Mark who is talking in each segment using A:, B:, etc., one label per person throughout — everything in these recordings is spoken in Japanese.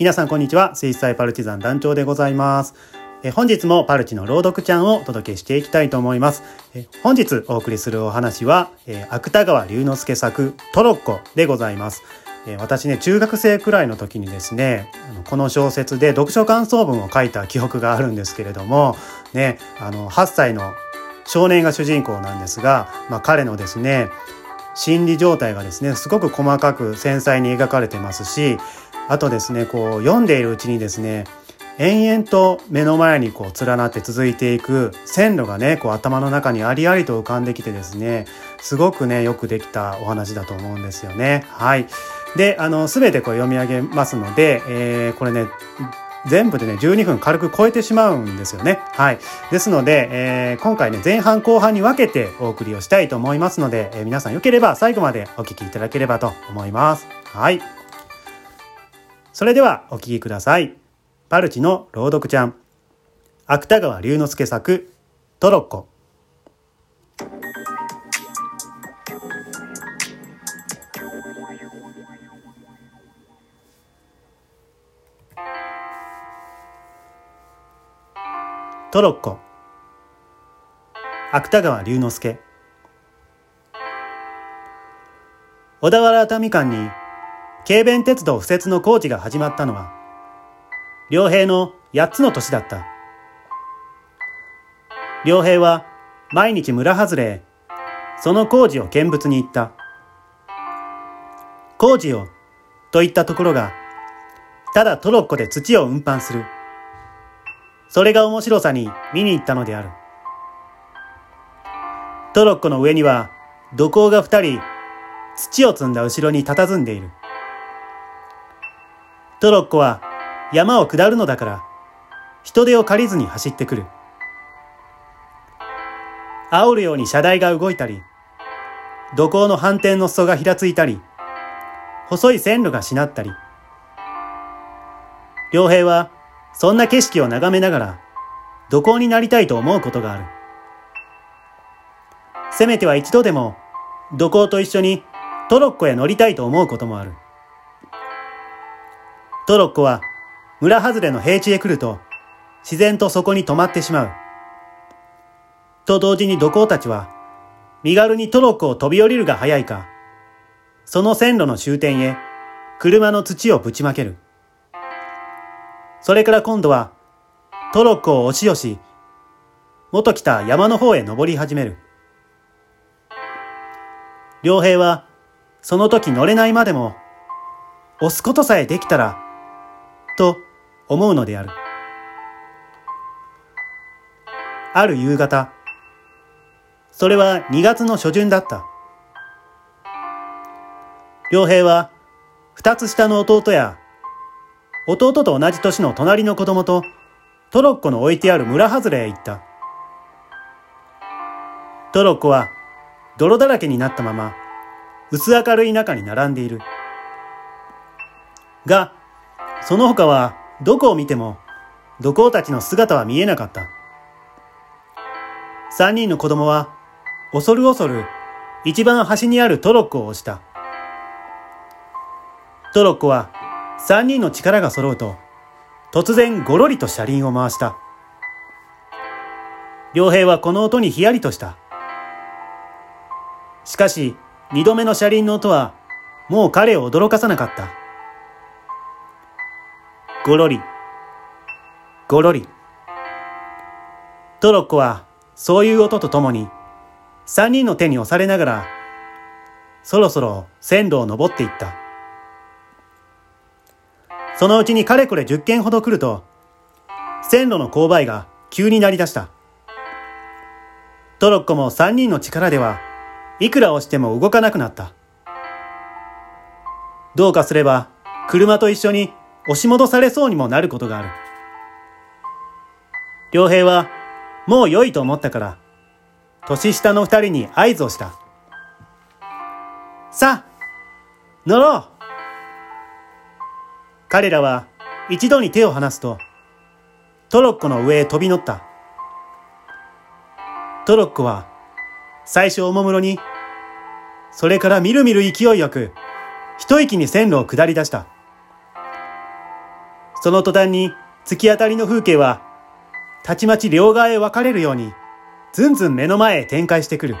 A: 皆さんこんにちは。水彩パルチザン団長でございます。え本日もパルチの朗読ちゃんをお届けしていきたいと思います。え本日お送りするお話は、え芥川龍之介作トロッコでございます。え私ね中学生くらいの時にですねこの小説で読書感想文を書いた記憶があるんですけれどもねあの8歳の少年が主人公なんですが、まあ、彼のですね心理状態がですねすごく細かく繊細に描かれてますしあとですねこう読んでいるうちにですね延々と目の前にこう連なって続いていく線路がねこう頭の中にありありと浮かんできてですねすごくねよくできたお話だと思うんですよね。はいであの全てこう読み上げますので、えー、これね全部でね12分軽く超えてしまうんですよね。はい。ですので、えー、今回ね前半後半に分けてお送りをしたいと思いますので、えー、皆さんよければ最後までお聴きいただければと思います。はい。それではお聴きください。パルチの朗読ちゃん。芥川龍之介作、トロッコ。トロッコ芥川龍之介小田原熱海間に軽便鉄道敷設の工事が始まったのは良平の8つの年だった良平は毎日村外れへその工事を見物に行った工事をといったところがただトロッコで土を運搬するそれが面白さに見に行ったのである。トロッコの上には土工が二人土を積んだ後ろに佇んでいる。トロッコは山を下るのだから人手を借りずに走ってくる。煽るように車台が動いたり、土工の反転の裾がひらついたり、細い線路がしなったり。良平はそんな景色を眺めながら、土工になりたいと思うことがある。せめては一度でも、土工と一緒にトロッコへ乗りたいと思うこともある。トロッコは村外れの平地へ来ると、自然とそこに止まってしまう。と同時に土工たちは、身軽にトロッコを飛び降りるが早いか、その線路の終点へ車の土をぶちまける。それから今度は、トロッコを押し寄し、元来た山の方へ登り始める。良平は、その時乗れないまでも、押すことさえできたら、と思うのである。ある夕方、それは2月の初旬だった。良平は、二つ下の弟や弟と同じ年の隣の子供とトロッコの置いてある村外れへ行った。トロッコは泥だらけになったまま薄明るい中に並んでいる。が、その他はどこを見ても土工たちの姿は見えなかった。三人の子供は恐る恐る一番端にあるトロッコを押した。トロッコは三人の力が揃うと、突然ごろりと車輪を回した。良平はこの音にヒヤリとした。しかし、二度目の車輪の音は、もう彼を驚かさなかった。ごろり、ごろり。トロッコは、そういう音とともに、三人の手に押されながら、そろそろ線路を登っていった。そのうちにかれこれ10件ほど来ると、線路の勾配が急になりだした。トロッコも3人の力では、いくら押しても動かなくなった。どうかすれば、車と一緒に押し戻されそうにもなることがある。良平は、もう良いと思ったから、年下の二人に合図をした。さあ、乗ろう彼らは一度に手を離すと、トロッコの上へ飛び乗った。トロッコは最初おもむろに、それからみるみる勢いよく、一息に線路を下り出した。その途端に突き当たりの風景は、たちまち両側へ分かれるように、ずんずん目の前へ展開してくる。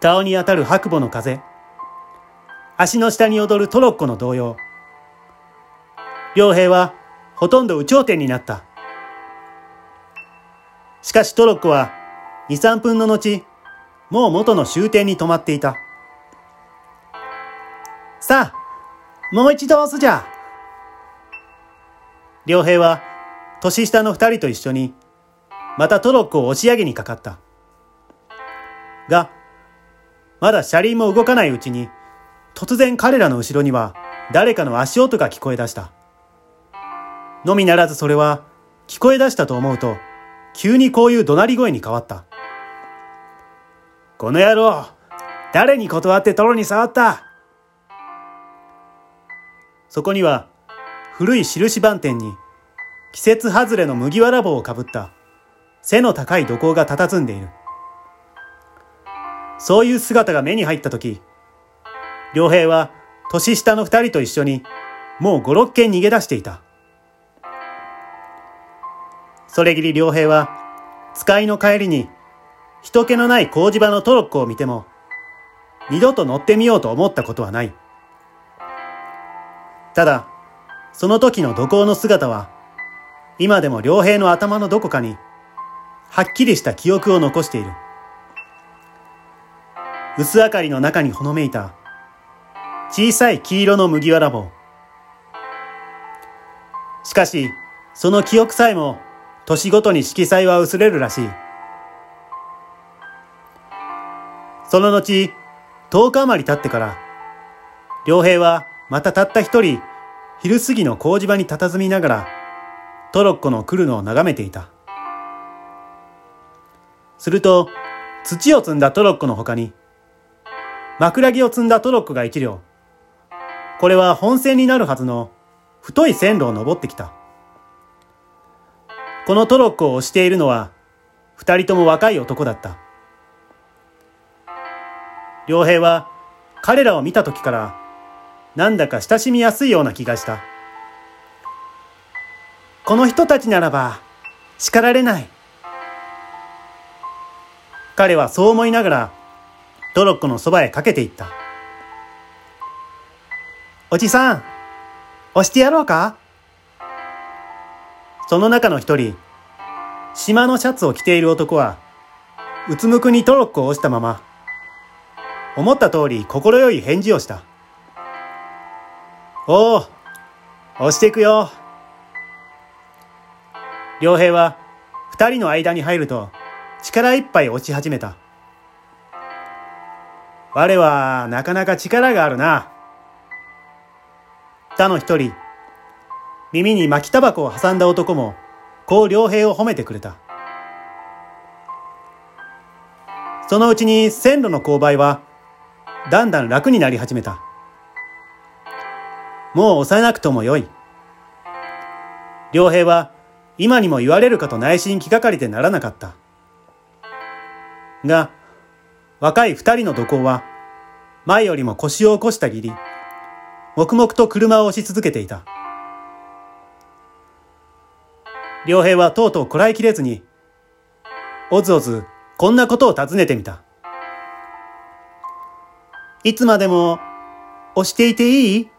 A: 顔に当たる白母の風。足の下に踊るトロッコの動揺。良平はほとんど有頂天になった。しかしトロッコは2、3分の後、もう元の終点に止まっていた。さあ、もう一度押すじゃ。良平は年下の二人と一緒に、またトロッコを押し上げにかかった。が、まだ車輪も動かないうちに、突然彼らの後ろには誰かの足音が聞こえ出した。のみならずそれは、聞こえ出したと思うと、急にこういう怒鳴り声に変わった。この野郎誰に断ってトロに触った？そこには、古い印番店に、季節外れの麦わら帽をかぶった、背の高い土工が佇んでいる。そういう姿が目に入ったとき、良平は年下の二人と一緒に、もう五六軒逃げ出していた。それぎり良平は、使いの帰りに、人気のない工事場のトロッコを見ても、二度と乗ってみようと思ったことはない。ただ、その時の土工の姿は、今でも良平の頭のどこかに、はっきりした記憶を残している。薄明かりの中にほのめいた、小さい黄色の麦わら帽。しかし、その記憶さえも、年ごとに色彩は薄れるらしい。その後、10日余り経ってから、良平はまたたった一人、昼過ぎの工事場に佇みながら、トロッコの来るのを眺めていた。すると、土を積んだトロッコの他に、枕木を積んだトロッコが一両。これは本線になるはずの太い線路を登ってきた。このトロッコを押しているのは、二人とも若い男だった。良平は彼らを見た時から、なんだか親しみやすいような気がした。この人たちならば、叱られない。彼はそう思いながら、トロッコのそばへかけていった。おじさん、押してやろうか？その中の一人、島のシャツを着ている男は、うつむくにトロッコを押したまま、思った通り心よい返事をした。おお、押していくよ。良平は二人の間に入ると力いっぱい押し始めた。我はなかなか力があるな。他の一人、耳に巻きタバコを挟んだ男も、こう良平を褒めてくれた。そのうちに線路の勾配は、だんだん楽になり始めた。もう押さなくともよい。良平は、今にも言われるかと内心気がかりでならなかった。が、若い二人の土工は、前よりも腰を起こしたぎり、黙々と車を押し続けていた。良平はとうとうこらえきれずに、おずおずこんなことを尋ねてみた。いつまでも押していていい？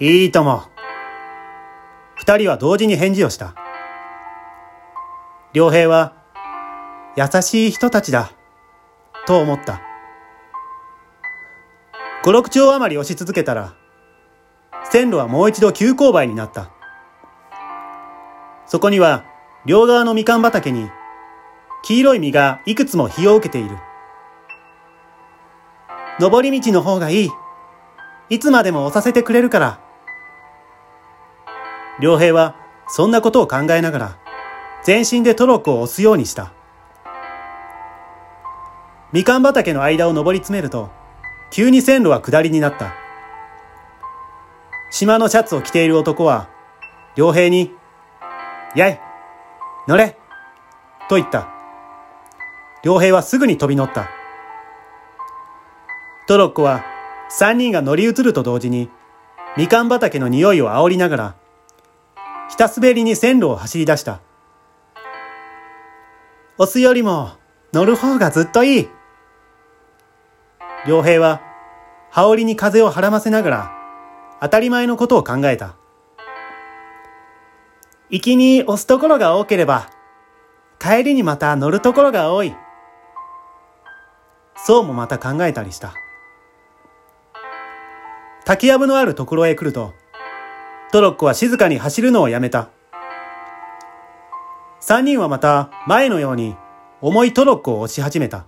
A: いいとも。二人は同時に返事をした。良平は優しい人たちだ、と思った。五六丁余り押し続けたら、線路はもう一度急勾配になった。そこには、両側のみかん畑に、黄色い実がいくつも日を受けている。登り道の方がいい。いつまでも押させてくれるから。良平は、そんなことを考えながら、全身でトロッコを押すようにした。みかん畑の間を登り詰めると、急に線路は下りになった。島のシャツを着ている男は、良平に、やい乗れと言った。良平はすぐに飛び乗った。トロッコは三人が乗り移ると同時にみかん畑の匂いを煽りながら、ひたすべりに線路を走り出した。押すよりも乗る方がずっといい。良平は羽織に風をはらませながら当たり前のことを考えた。行きに押すところが多ければ帰りにまた乗るところが多い。そうもまた考えたりした。竹やぶのあるところへ来ると、トロッコは静かに走るのをやめた。三人はまた前のように重いトロッコを押し始めた。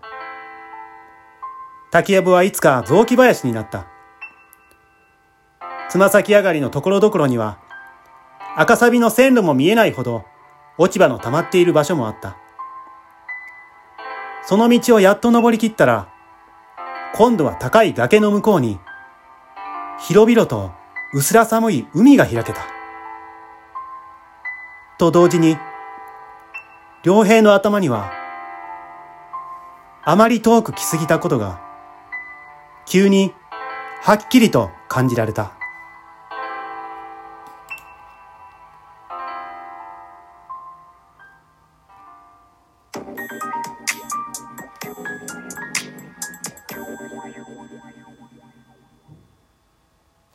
A: 竹やぶはいつか雑木林になった。つま先上がりのところどころには、赤サビの線路も見えないほど落ち葉の溜まっている場所もあった。その道をやっと登り切ったら、今度は高い崖の向こうに、広々と薄ら寒い海が開けた。と同時に、良平の頭には、あまり遠く来すぎたことが、急にはっきりと感じられた。